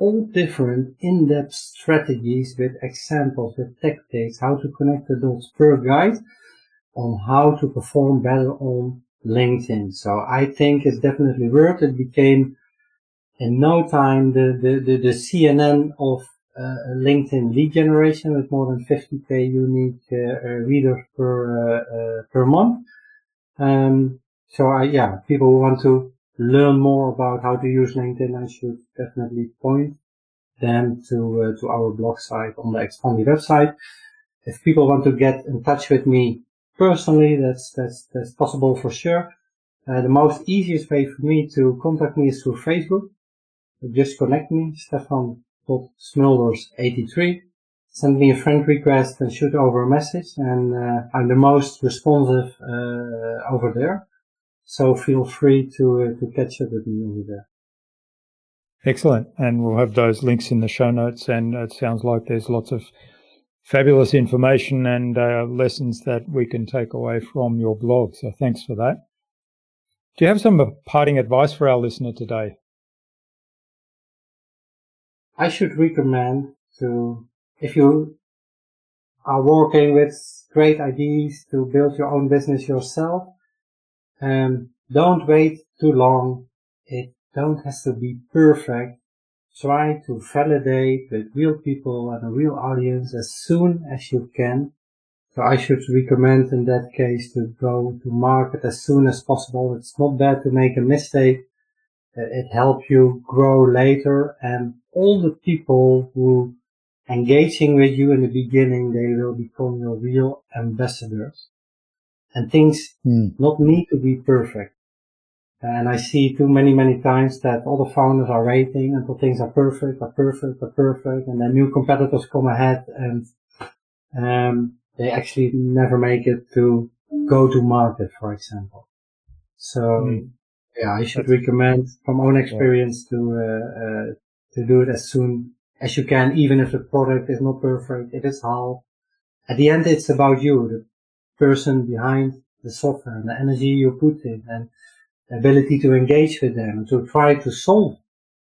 all different in-depth strategies with examples, with tactics, how to connect the dots per guide on how to perform better on LinkedIn. So I think it's definitely worth it. became in no time the, the, the, the CNN of uh, LinkedIn lead generation with more than 50k unique uh, uh readers per uh, uh, per month. Um, so I, yeah, people who want to learn more about how to use LinkedIn, I should definitely point them to uh, to our blog site on the Expandi website. If people want to get in touch with me personally, that's that's that's possible for sure. Uh, the most easiest way for me to contact me is through Facebook. Just connect me, Stefan.smulders83. Send me a friend request and shoot over a message, and uh, I'm the most responsive uh, over there. So feel free to uh, to catch up with me over there. Excellent. And we'll have those links in the show notes. And it sounds like there's lots of fabulous information and uh, lessons that we can take away from your blog. So thanks for that. Do you have some parting advice for our listener today? I should recommend to, if you are working with great ideas to build your own business yourself, um, don't wait too long. It don't has to be perfect. Try to validate with real people and a real audience as soon as you can. So I should recommend in that case to go to market as soon as possible. It's not bad to make a mistake. It helps you grow later and all the people who engaging with you in the beginning, they will become your real ambassadors and things mm. not need to be perfect. And I see too many, many times that all the founders are waiting until things are perfect, are perfect, are perfect, and then new competitors come ahead and um, they actually never make it to go to market, for example. So mm. yeah, I should That's recommend from own experience yeah. to uh, uh, to do it as soon as you can, even if the product is not perfect, it is how. At the end, it's about you, person behind the software and the energy you put in and the ability to engage with them and to try to solve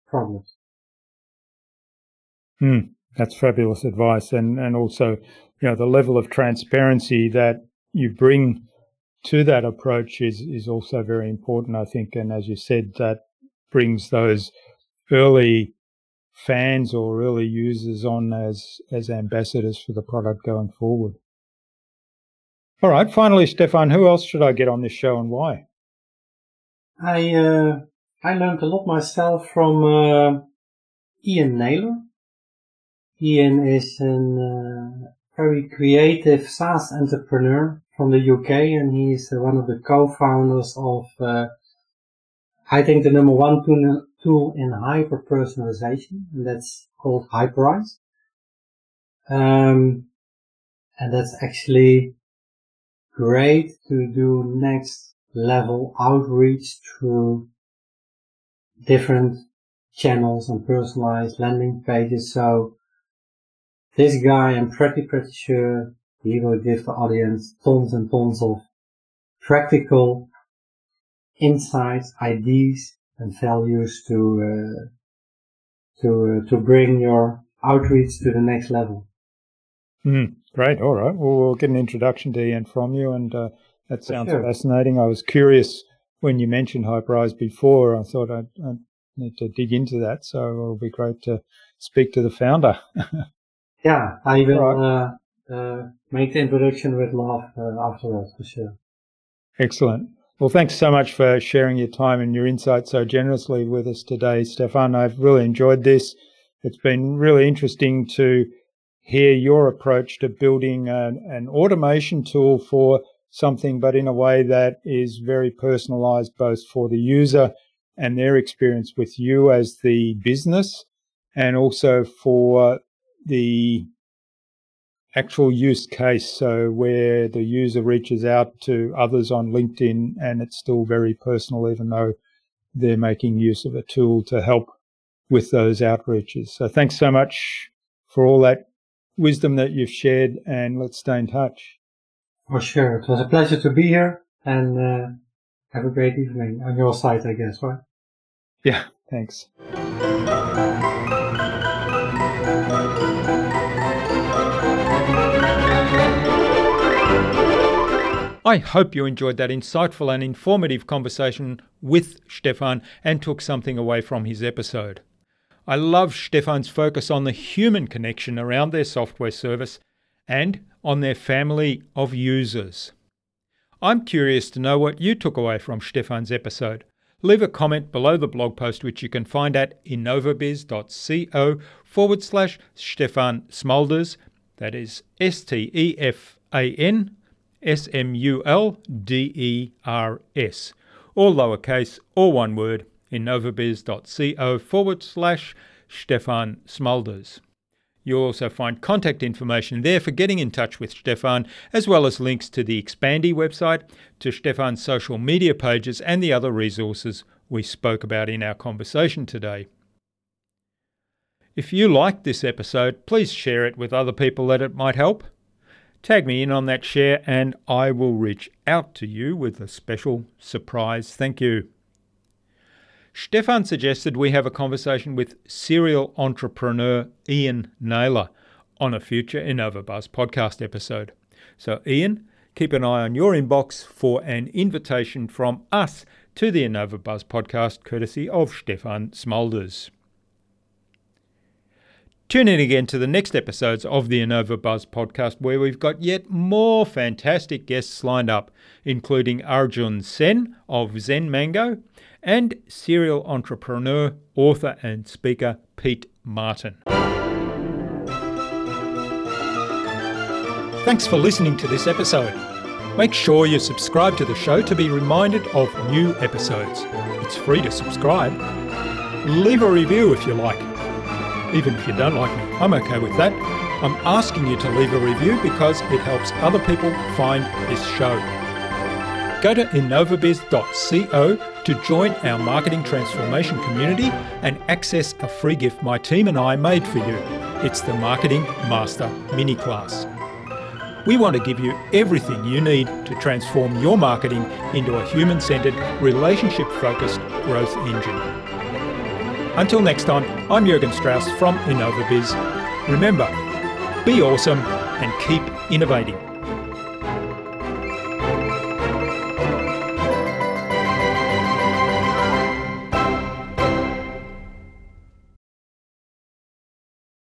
problems. Hmm, that's fabulous advice. And, and also, you know, the level of transparency that you bring to that approach is, is also very important, I think. And as you said, that brings those early fans or early users on as, as ambassadors for the product going forward. All right. Finally, Stefan, who else should I get on this show and why? I uh, I learned a lot myself from uh, Ian Naylor. Ian is a uh, very creative SaaS entrepreneur from the UK, and he's uh, one of the co-founders of, uh, I think, the number one tool, tool in hyper personalization, and that's called Hyperise. Um, and that's actually great to do next level outreach through different channels and personalized landing pages. So this guy, I'm pretty, pretty sure he will give the audience tons and tons of practical insights, ideas, and values to uh, to uh, to bring your outreach to the next level. Mm, great. All right. Well, we'll get an introduction to Ian from you, and uh, that sounds fascinating. I was curious when you mentioned Hyperise before. I thought I'd, I'd, need to dig into that, so it'll be great to speak to the founder. yeah, I will right. uh, uh, make the introduction with love uh, afterwards for sure. Excellent. Well, thanks so much for sharing your time and your insights so generously with us today, Stefan. I've really enjoyed this. It's been really interesting to hear your approach to building an, an automation tool for something, but in a way that is very personalized both for the user and their experience with you as the business and also for the actual use case. So where the user reaches out to others on LinkedIn and it's still very personal, even though they're making use of a tool to help with those outreaches. So thanks so much for all that wisdom that you've shared, and let's stay in touch. For sure. It was a pleasure to be here, and uh, have a great evening on your side, I guess, right? Yeah, thanks. I hope you enjoyed that insightful and informative conversation with Stefan and took something away from his episode. I love Stefan's focus on the human connection around their software service and on their family of users. I'm curious to know what you took away from Stefan's episode. Leave a comment below the blog post, which you can find at innovabuzz.co forward slash Stefan Smulders. That is S T E F A N S M U L D E R S. All lowercase, all one word, innovabuzz.co forward slash Stefan Smulders. You'll also find contact information there for getting in touch with Stefan, as well as links to the Expandi website, to Stefan's social media pages, and the other resources we spoke about in our conversation today. If you liked this episode, please share it with other people that it might help. Tag me in on that share, and I will reach out to you with a special surprise thank you. Stefan suggested we have a conversation with serial entrepreneur Ian Naylor on a future InnovaBuzz podcast episode. So, Ian, keep an eye on your inbox for an invitation from us to the InnovaBuzz podcast, courtesy of Stefan Smulders. Tune in again to the next episodes of the InnovaBuzz podcast, where we've got yet more fantastic guests lined up, including Arjun Sen of Zen Mango and serial entrepreneur, author, and speaker Pete Martin. Thanks for listening to this episode. Make sure you subscribe to the show to be reminded of new episodes. It's free to subscribe. Leave a review if you like. Even if you don't like me, I'm okay with that. I'm asking you to leave a review because it helps other people find this show. Go to innovabuzz.co to join our marketing transformation community and access a free gift my team and I made for you. It's the Marketing Master Mini Class. We want to give you everything you need to transform your marketing into a human centered, relationship focused growth engine. Until next time, I'm Jurgen Strauss from InnovaBuzz. Remember, be awesome and keep innovating.